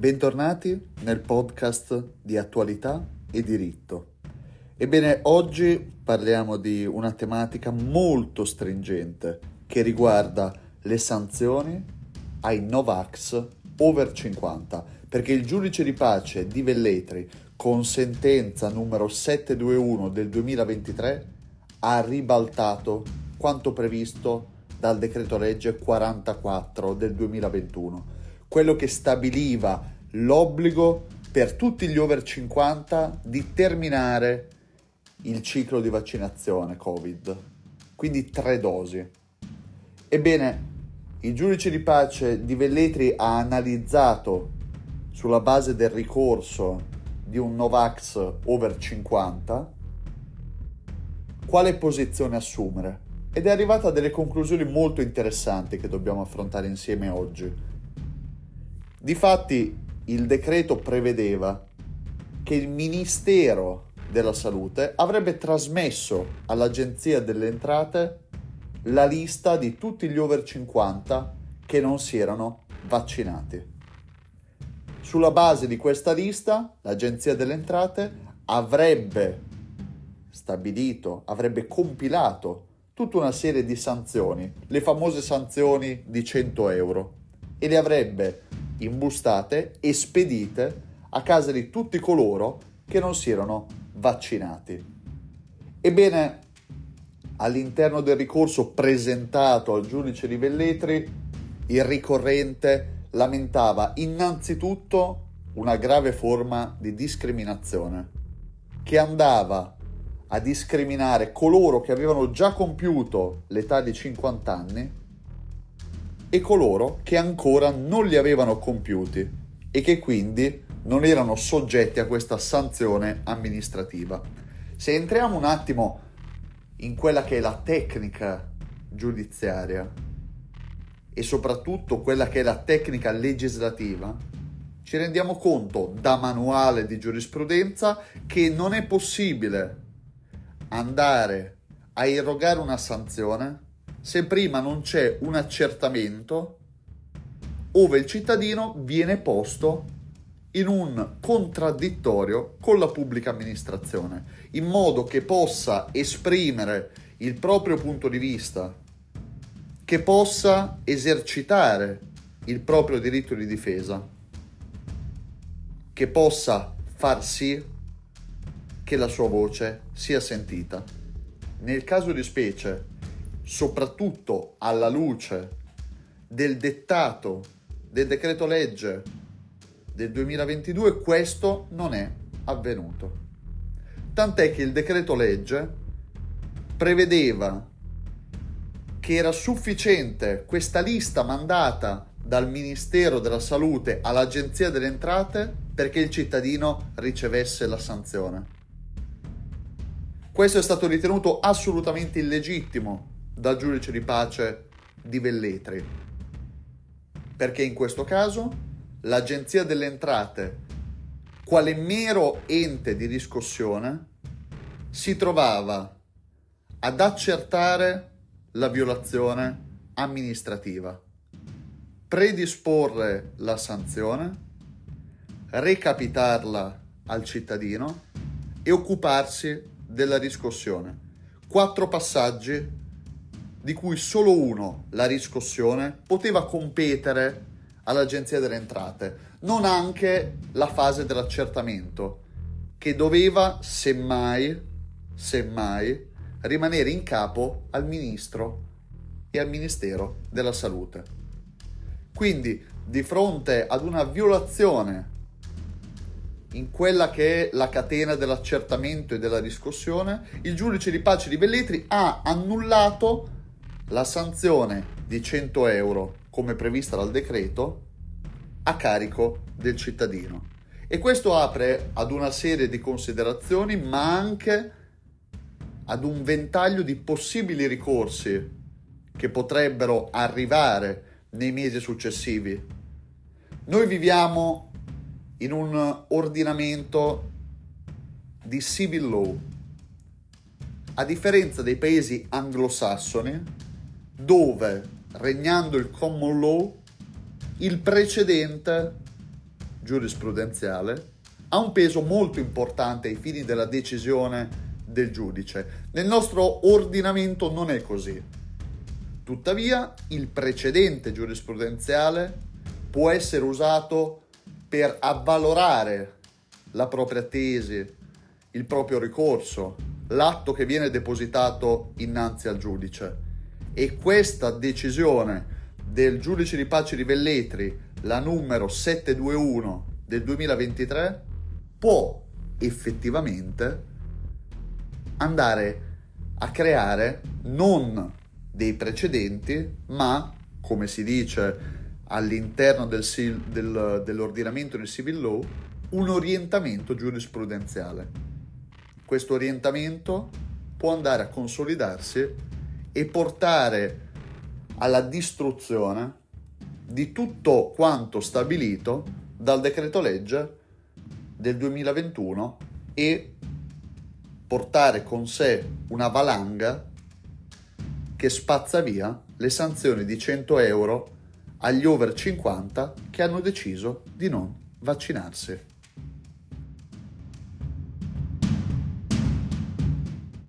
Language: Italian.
Bentornati nel podcast di attualità e diritto. Ebbene, oggi parliamo di una tematica molto stringente che riguarda le sanzioni ai Novax over 50, perché il giudice di pace di Velletri, con sentenza numero 721 del 2023, ha ribaltato quanto previsto dal decreto legge 44 del 2021, quello che stabiliva l'obbligo per tutti gli over 50 di terminare il ciclo di vaccinazione Covid, quindi tre dosi. Ebbene, il giudice di pace di Velletri ha analizzato sulla base del ricorso di un Novax over 50 quale posizione assumere ed è arrivata a delle conclusioni molto interessanti che dobbiamo affrontare insieme oggi. Difatti il decreto prevedeva che il Ministero della Salute avrebbe trasmesso all'Agenzia delle Entrate la lista di tutti gli over 50 che non si erano vaccinati. Sulla base di questa lista, l'Agenzia delle Entrate avrebbe stabilito, avrebbe compilato tutta una serie di sanzioni, le famose sanzioni di 100 euro, e le avrebbe imbustate e spedite a casa di tutti coloro che non si erano vaccinati. Ebbene, all'interno del ricorso presentato al giudice di Velletri, il ricorrente lamentava innanzitutto una grave forma di discriminazione che andava a discriminare coloro che avevano già compiuto l'età di 50 anni e coloro che ancora non li avevano compiuti e che quindi non erano soggetti a questa sanzione amministrativa. Se entriamo un attimo in quella che è la tecnica giudiziaria e soprattutto quella che è la tecnica legislativa, ci rendiamo conto da manuale di giurisprudenza che non è possibile andare a irrogare una sanzione se prima non c'è un accertamento ove il cittadino viene posto in un contraddittorio con la pubblica amministrazione, in modo che possa esprimere il proprio punto di vista, che possa esercitare il proprio diritto di difesa, che possa far sì che la sua voce sia sentita. Nel caso di specie, soprattutto alla luce del dettato del decreto legge del 2022, questo non è avvenuto. Tant'è che il decreto legge prevedeva che era sufficiente questa lista mandata dal Ministero della Salute all'Agenzia delle Entrate perché il cittadino ricevesse la sanzione. Questo è stato ritenuto assolutamente illegittimo dal giudice di pace di Velletri, perché in questo caso l'Agenzia delle Entrate, quale mero ente di riscossione, si trovava ad accertare la violazione amministrativa, predisporre la sanzione, recapitarla al cittadino e occuparsi della riscossione. Quattro passaggi di cui solo uno, la riscossione, poteva competere all'Agenzia delle Entrate, non anche la fase dell'accertamento, che doveva, semmai, semmai, rimanere in capo al Ministro e al Ministero della Salute. Quindi, di fronte ad una violazione in quella che è la catena dell'accertamento e della riscossione, il giudice di pace di Velletri ha annullato la sanzione di 100 euro come prevista dal decreto a carico del cittadino. E questo apre ad una serie di considerazioni, ma anche ad un ventaglio di possibili ricorsi che potrebbero arrivare nei mesi successivi. Noi viviamo in un ordinamento di civil law, a differenza dei paesi anglosassoni dove regnando il common law il precedente giurisprudenziale ha un peso molto importante ai fini della decisione del giudice. Nel nostro ordinamento non è così. Tuttavia, il precedente giurisprudenziale può essere usato per avvalorare la propria tesi, il proprio ricorso, l'atto che viene depositato innanzi al giudice. E questa decisione del giudice di pace di Velletri, la numero 721 del 2023, può effettivamente andare a creare non dei precedenti, ma, come si dice all'interno del, del, dell'ordinamento del civil law, un orientamento giurisprudenziale. Questo orientamento può andare a consolidarsi e portare alla distruzione di tutto quanto stabilito dal decreto legge del 2021 e portare con sé una valanga che spazza via le sanzioni di 100 euro agli over 50 che hanno deciso di non vaccinarsi.